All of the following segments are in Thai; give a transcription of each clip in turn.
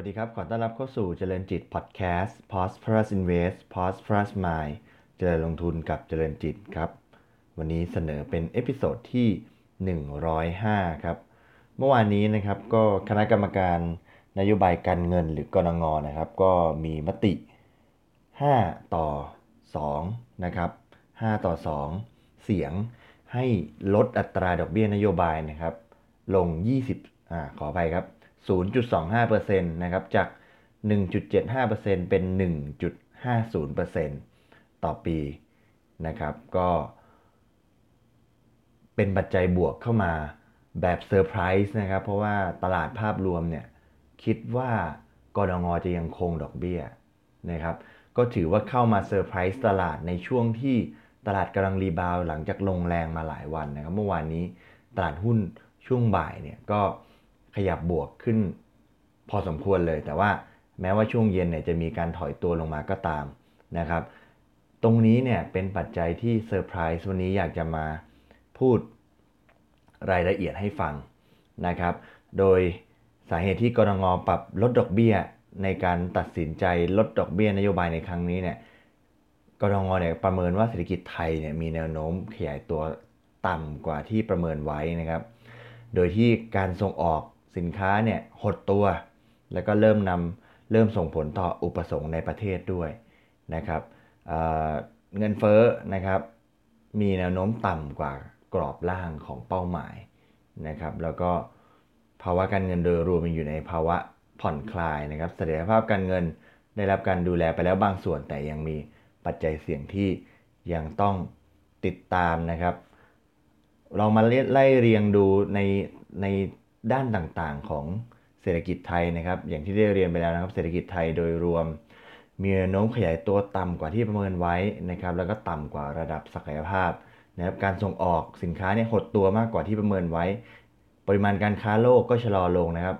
สวัสดีครับ ขอต้อนรับเข้าสู่เจริญจิต podcast Prosperous Invest Prosperous Mind เจริญลงทุนกับเจริญจิตครับ วันนี้เสนอเป็น episode ที่ 105 ครับ เมื่อวานนี้นะครับก็คณะกรรมการนโยบายการเงินหรือกนง.นะครับ ก็มีมติ 5 ต่อ 2 นะครับ 5 ต่อ 2 เสียงให้ลดอัตราดอกเบี้ยนโยบายนะครับ ลง 20อ่าขออภัยครับ 0.25%นะครับจาก 1.75%เป็น 1.50%ต่อปีนะครับ ก็เป็นปัจจัยบวกเข้ามาแบบเซอร์ไพรส์นะครับ เพราะว่าตลาดภาพรวมเนี่ยคิดว่ากนง.จะยังคงดอกเบี้ยนะครับ ก็ถือว่าเข้ามาเซอร์ไพรส์ตลาดในช่วงที่ตลาดกำลัง rebound หลังจากลงแรงมาหลายวันนะครับ เมื่อวานนี้ตลาดหุ้นช่วงบ่ายเนี่ยก็ ขยับบวกขึ้น พอสมควรเลย แต่ว่าแม้ว่าช่วงเย็นเนี่ยจะมีการถอยตัวลงมาก็ตามนะครับ ตรงนี้เนี่ยเป็นปัจจัยที่เซอร์ไพรส์วันนี้อยากจะมาพูดรายละเอียดให้ฟังนะครับ โดยสาเหตุที่กรงงปรับลดดอกเบี้ยในการตัดสินใจลดดอกเบี้ยนโยบายในครั้งนี้เนี่ยกรงงเนี่ยประเมินว่าเศรษฐกิจไทยเนี่ยมีแนวโน้มขยายตัวต่ำกว่าที่ประเมินไว้นะครับ โดยที่การส่งออก สินค้าเนี่ยหดตัว แล้วก็เริ่มนำเริ่มส่งผลต่ออุปสงค์ในประเทศด้วยนะครับเเงินเฟ้อนะครับมีแนวโน้มต่ำกว่ากรอบล่างของเป้าหมายนะครับ แล้วก็ภาวะการเงินโดยรวมอยู่ในภาวะผ่อนคลายนะครับเสถียรภาพการเงินได้รับการดูแลไปแล้วบางส่วนแต่ยังมีปัจจัยเสี่ยงที่ยังต้องติดตามนะครับเรามาไล่เรียงดูในใน ด้านต่างๆของเศรษฐกิจไทยนะครับ อย่างที่ได้เรียนไปแล้วนะครับ เศรษฐกิจไทยโดยรวม มีแนวโน้มขยายตัวต่ำกว่าที่ประเมินไว้นะครับ แล้วก็ต่ำกว่าระดับศักยภาพนะครับ การส่งออกสินค้าเนี่ยหดตัวมากกว่าที่ประเมินไว้ ปริมาณการค้าโลกก็ชะลอลงนะครับ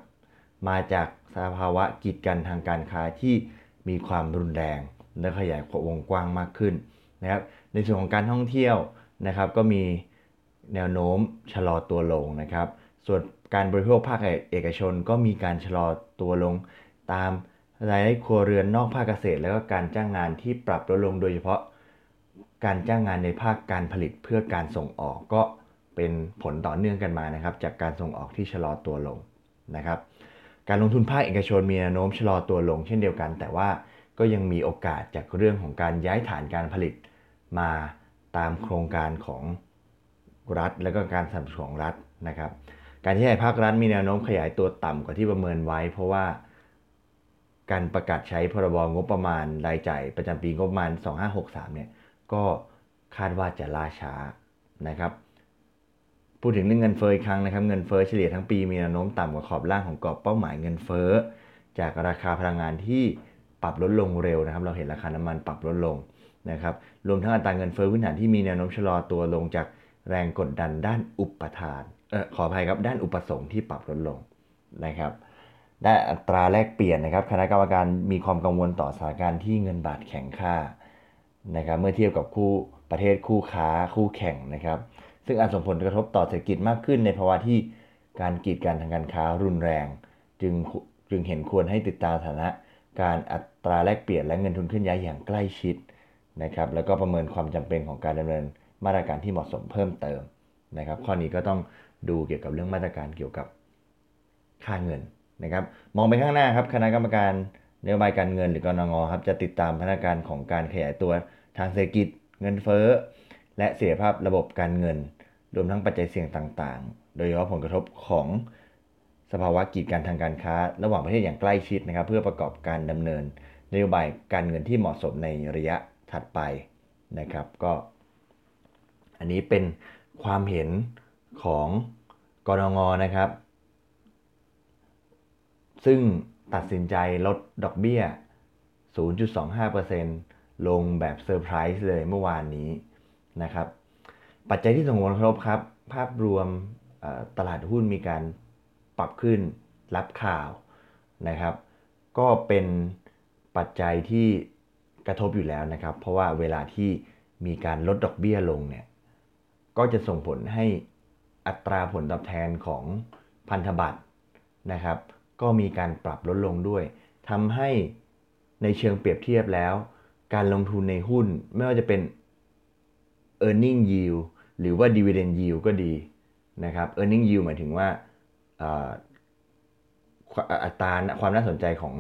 มาจากสภาวะกีดกันทางการค้าที่มีความรุนแรงและขยายวงกว้างมากขึ้นนะครับ ในส่วนของการท่องเที่ยวนะครับ ก็มีแนวโน้มชะลอตัวลงนะครับ ส่วนการบริโภคภาคเอกชนก็มีการชะลอตัวลงตามรายได้ครัวเรือนนอกภาคเกษตร แล้วก็การจ้างงานที่ปรับลดลงโดยเฉพาะ การจ้างงานในภาคการผลิตเพื่อการส่งออกก็เป็นผลต่อเนื่องกันมานะครับ จากการส่งออกที่ชะลอตัวลงนะครับ การลงทุนภาคเอกชนมีแนวโน้มชะลอตัวลงเช่นเดียวกัน แต่ว่าก็ยังมีโอกาสจากเรื่องของการย้ายฐานการผลิตมาตามโครงการของรัฐ และก็การสนับสนุนของรัฐนะครับ การที่ให้ภาครัฐมีแนวโน้มขยายตัวต่ำกว่าที่ประเมินไว้ เพราะว่าการประกาศใช้พรบงบประมาณรายจ่ายประจำปีงบประมาณ 2563 เนี่ย ก็คาดว่าจะล่าช้านะครับ พูดถึงเรื่องเงินเฟ้ออีกครั้งนะครับ เงินเฟ้อเฉลี่ยทั้งปีมีแนวโน้มต่ำกว่าขอบล่างของกรอบเป้าหมายเงินเฟ้อ จากราคาพลังงานที่ปรับลดลงเร็วนะครับ เราเห็นราคาน้ำมันปรับลดลงนะครับ รวมทั้งอัตราเงินเฟ้อพื้นฐานที่มีแนวโน้มชะลอตัวลงจากแรงกดดันด้านอุปทาน ขออภัยครับด้านอุปสงค์ที่ปรับลดลงนะครับด้านอัตราแลกเปลี่ยนนะครับ คณะกรรมการมีความกังวลต่อสถานการณ์ที่เงินบาทแข็งค่านะครับเมื่อเทียบกับคู่ประเทศคู่ค้าคู่แข่งนะครับ ซึ่งอาจส่งผลกระทบต่อเศรษฐกิจมากขึ้นในภาวะที่การกีดกันทางการค้ารุนแรง จึงจึงเห็นควรให้ติดตามฐานะการอัตราแลกเปลี่ยนและเงินทุนขึ้นย้ายอย่างใกล้ชิดนะครับ แล้วก็ประเมินความจำเป็นของการดำเนินมาตรการที่เหมาะสมเพิ่มเติมนะครับ ข้อนี้ก็ต้อง ดูเกี่ยวกับเรื่องมาตรการเกี่ยวกับค่าเงินนะครับ มองไปข้างหน้าครับ คณะกรรมการนโยบายการเงินหรือกรงงครับจะติดตามพัฒนาการของการขยายตัวทางเศรษฐกิจเงินเฟ้อ และเสียภาพระบบการเงิน รวมทั้งปัจจัยเสี่ยงต่างๆ โดยเฉพาะผลกระทบของสภาวะกีดกันทางการค้า ระหว่างประเทศอย่างใกล้ชิดนะครับ เพื่อประกอบการดำเนินนโยบายการเงินที่เหมาะสมในระยะถัดไปนะครับ ก็ อันนี้เป็นความเห็น ของกนง.นะครับ ซึ่งตัดสินใจลดดอกเบี้ย 0.25%ลงแบบเซอร์ไพรส์เลยเมื่อวานนี้นะครับ ปัจจัยที่ส่งผลกระทบครับ ภาพรวมตลาดหุ้นมีการปรับขึ้นรับข่าวนะครับ ก็เป็นปัจจัยที่กระทบอยู่แล้วนะครับ เพราะว่าเวลาที่มีการลดดอกเบี้ยลงเนี่ยก็จะส่งผลให้ อัตราผลตอบแทนของพันธบัตรนะครับ ก็มีการปรับลดลงด้วยทำให้ในเชิงเปรียบเทียบแล้ว การลงทุนในหุ้นไม่ว่าจะเป็น e a r n i n g yield หรือว่า dividend yield ก็ดีนะครับ e a r n i n g yield หมายถึงว่าอัตราความน่าสนใจของ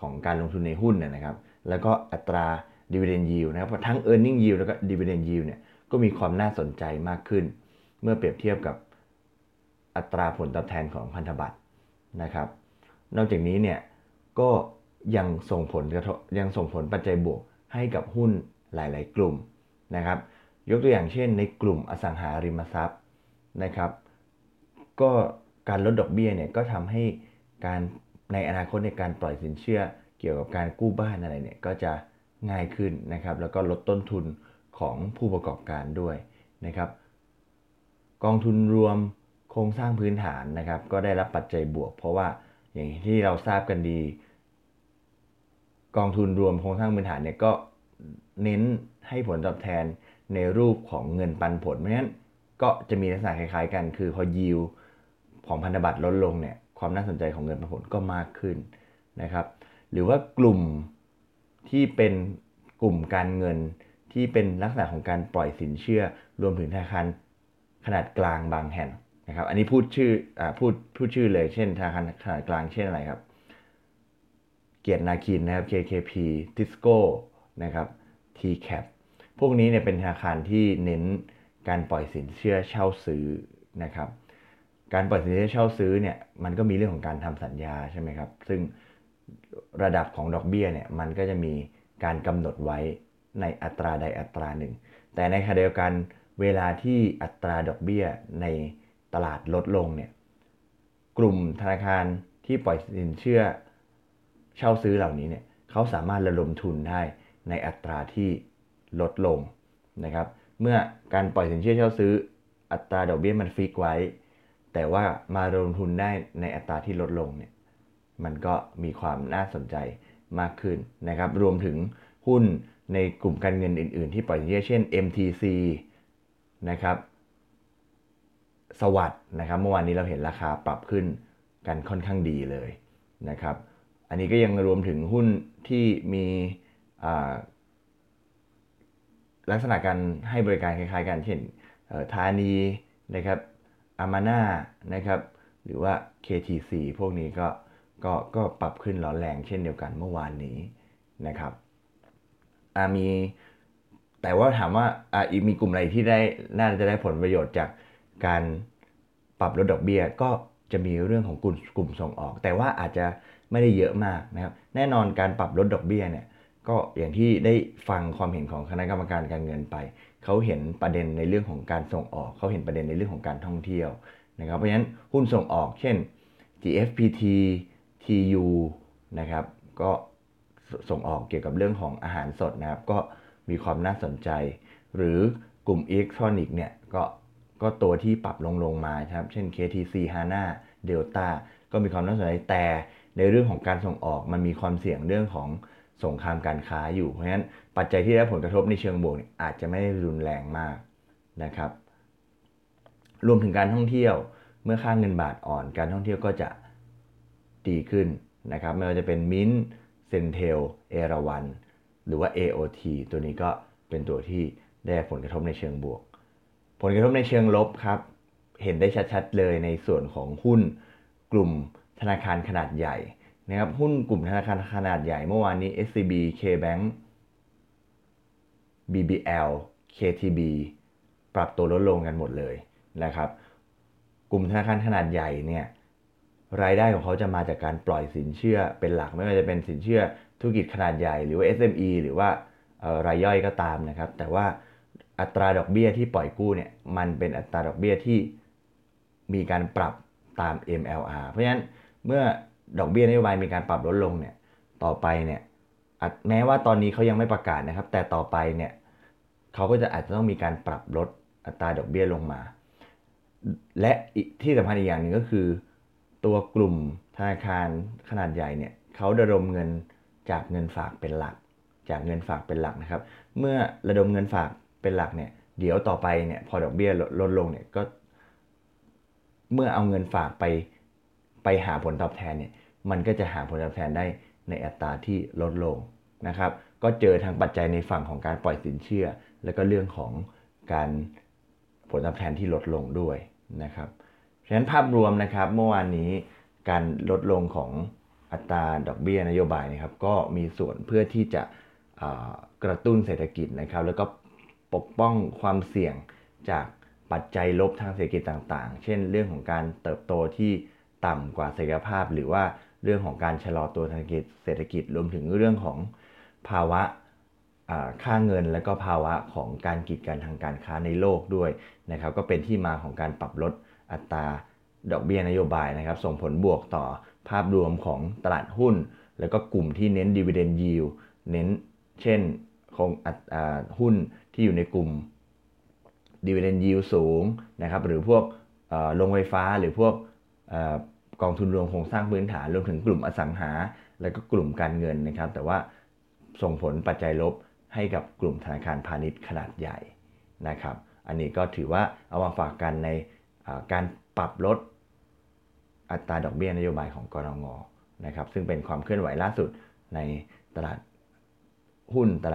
ของการลงทุนในหุ้นนะครับ แล้วก็อัตรา dividend yield นะครับทั้ง earning yield แล้วก็ dividend yield เนี่ยก็มีความน่าสนใจมากขึ้น เมื่อเปรียบเทียบกับ อัตราผลตอบแทนของพันธบัตรนะครับ นอกจากนี้เนี่ยก็ยังส่งผลกระทบยังส่งผลปัจจัยบวกให้กับหุ้นหลาย ๆ กลุ่มนะครับ ยกตัวอย่างเช่น ในกลุ่มอสังหาริมทรัพย์นะครับ ก็การลดดอกเบี้ยเนี่ยก็ทำให้การในอนาคตในการปล่อยสินเชื่อเกี่ยวกับการกู้บ้านอะไรเนี่ยก็จะง่ายขึ้นนะครับ แล้วก็ลดต้นทุนของผู้ประกอบการด้วยนะครับ กองทุนรวม ครงสร้างพื้นฐานนะครับ ก็ได้รับปัจจัยบวก เพราะว่าอย่างที่เราทราบกันดี กองทุนรวมโครงสร้างพื้นฐานเนี่ยก็เน้นให้ผลตอบแทนในรูปของเงินปันผลเพราะฉะนั้นก็จะมีลักษณะคล้ายๆกัน คือพอยิวของพันธบัตรลดลงเนี่ยความน่าสนใจของเงินปันผลก็มากขึ้นนะครับ หรือว่ากลุ่มที่เป็นกลุ่มการเงินที่เป็นลักษณะของการปล่อยสินเชื่อ รวมถึงธนาคารขนาดกลางบางแห่ง นะครับอันนี้พูดชื่ออพูดพูดชื่อเลยเช่นธนาคารขนาดกลางเช่นอะไรครับ เกียรตินาคินนะครับ KKP Tisco นะครับ TCAP พวกนี้เนี่ยเป็นธนาคารที่เน้นการปล่อยสินเชื่อเช่าซื้อนะครับ การปล่อยสินเชื่อเช่าซื้อเนี่ยมันก็มีเรื่องของการทำสัญญาใช่ไหมครับ ซึ่งระดับของดอกเบี้ยเนี่ยมันก็จะมีการกำหนดไว้ในอัตราใดอัตราหนึ่ง แต่ในขณะเดียวกันเวลาที่อัตราดอกเบี้ยใน ตลาดลดลงเนี่ยกลุ่มธนาคารที่ปล่อยสินเชื่อเช่าซื้อเหล่านี้เนี่ยเขาสามารถระดมทุนได้ในอัตราที่ลดลงนะครับ เมื่อการปล่อยสินเชื่อเช่าซื้อ อัตราดอกเบี้ยมันฟิกไว้ แต่ว่ามาลงทุนได้ในอัตราที่ลดลงเนี่ยมันก็มีความน่าสนใจมากขึ้นนะครับ รวมถึงหุ้นในกลุ่มการเงินอื่น ๆ ที่ปล่อยสินเชื่อเช่น MTC นะครับ สวัสด์นะครับเมื่อวานนี้เราเห็นราคาปรับขึ้นกันค่อนข้างดีเลยนะครับอันนี้ก็ยังรวมถึงหุ้นที่มีลักษณะการให้บริการคล้ายๆกัน เช่นธานีนะครับอามาน่านะครับหรือว่า KTC พวกนี้ก็ก็ก็ปรับขึ้นร้อนแรงเช่นเดียวกันเมื่อวานนี้นะครับมีแต่ว่าถามว่าอีกมีกลุ่มอะไรที่ได้น่าจะได้ผลประโยชน์จาก การปรับลดดอกเบี้ยก็จะมีเรื่องของกลุ่มกลุ่มส่งออก แต่ว่าอาจจะไม่ได้เยอะมากนะครับ แน่นอนการปรับลดดอกเบี้ยเนี่ยก็อย่างที่ได้ฟังความเห็นของคณะกรรมการการเงินไปเขาเห็นประเด็นในเรื่องของการส่งออกเขาเห็นประเด็นในเรื่องของการท่องเที่ยวนะครับเพราะฉะนั้นหุ้นส่งออกเช่น GFPT TU นะครับก็ส่งออกเกี่ยวกับเรื่องของอาหารสดนะครับ ก็มีความน่าสนใจ หรือกลุ่มอิเล็กทรอนิกส์เนี่ยก็ ก็ตัวที่ปรับลงลงมาครับ เช่น KTC HANA Delta ก็มีความน่าสนใจแต่ในเรื่องของการส่งออกมันมีความเสี่ยงเรื่องของสงครามการค้าอยู่ เพราะฉะนั้นปัจจัยที่ได้ผลกระทบในเชิงบวกอาจจะไม่ได้รุนแรงมากนะครับ รวมถึงการท่องเที่ยวเมื่อค่าเงินบาทอ่อน การท่องเที่ยวก็จะดีขึ้นนะครับไม่ว่าจะเป็นมิ้นเซนเทลเอราวันหรือว่า AOT ตัวนี้ก็เป็นตัวที่ได้ผลกระทบในเชิงบวก ผลกระทบในเชิงลบครับ เห็นได้ชัดๆเลยในส่วนของหุ้นกลุ่มธนาคารขนาดใหญ่นะครับหุ้นกลุ่มธนาคารขนาดใหญ่เมื่อวานนี้ SCB KBank BBL KTB ปรับตัวลดลงกันหมดเลยนะครับ กลุ่มธนาคารขนาดใหญ่เนี่ยรายได้ของเขาจะมาจากการปล่อยสินเชื่อเป็นหลักไม่ว่าจะเป็นสินเชื่อธุรกิจขนาดใหญ่ หรือว่า SME หรือว่ารายย่อยก็ตามนะครับ แต่ว่า อัตราดอกเบี้ยที่ปล่อยกู้เนี่ยมันเป็นอัตราดอกเบี้ยที่มีการปรับตาม MLR เพราะฉะนั้นเมื่อดอกเบี้ยนโยบายมีการปรับลดลงเนี่ยต่อไปเนี่ยแม้ว่าตอนนี้เขายังไม่ประกาศนะครับ แต่ต่อไปเนี่ยเขาก็จะอาจจะต้องมีการปรับลดอัตราดอกเบี้ยลงมา และที่สำคัญอีกอย่างหนึ่งก็คือ ตัวกลุ่มธนาคารขนาดใหญ่เนี่ยเขาระดมเงินจากเงินฝากเป็นหลัก จากเงินฝากเป็นหลักนะครับ เมื่อระดมเงินฝาก เป็นหลักเนี่ยเดี๋ยวต่อไปเนี่ยพอดอกเบี้ยลดลงเนี่ยก็ เมื่อเอาเงินฝากไปไปหาผลตอบแทนเนี่ยมันก็จะหาผลตอบแทนได้ในอัตราที่ลดลงนะครับ ก็เจอทางปัจจัยในฝั่งของการปล่อยสินเชื่อ แล้วก็เรื่องของการผลตอบแทนที่ลดลงด้วยนะครับฉะนั้นภาพรวมนะครับเมื่อวานนี้การลดลงของอัตราดอกเบี้ยนโยบายนะครับ ก็มีส่วนเพื่อที่จะกระตุ้นเศรษฐกิจนะครับ แล้วก็ ปกป้องความเสี่ยงจากปัจจัยลบทางเศรษฐกิจต่างๆ เช่น เรื่องของการเติบโตที่ต่ำกว่าศักยภาพ หรือว่าเรื่องของการชะลอตัวทางเศรษฐกิจรวมถึงเรื่องของภาวะค่าเงินและก็ภาวะของการกีดกันทางการค้าในโลกด้วยนะครับ ก็เป็นที่มาของการปรับลดอัตราดอกเบี้ยนโยบายนะครับ ส่งผลบวกต่อภาพรวมของตลาดหุ้น แล้วก็กลุ่มที่เน้น dividend yield เน้นเช่นคงหุ้น ที่อยู่ในกลุ่ม dividend yield สูงนะครับหรือพวกโรงไฟฟ้าหรือพวกกองทุนรวมโครงสร้างพื้นฐานรวมถึงกลุ่มอสังหา และก็กลุ่มการเงินนะครับ แต่ว่าส่งผลปัจจัยลบให้กับกลุ่มธนาคารพาณิชย์ขนาดใหญ่นะครับ อันนี้ก็ถือว่าเอามาฝากกันในการปรับลดอัตราดอกเบี้ยนโยบายของกรงงนะครับ ซึ่งเป็นความเคลื่อนไหวล่าสุดในตลาดหุ้นตลาด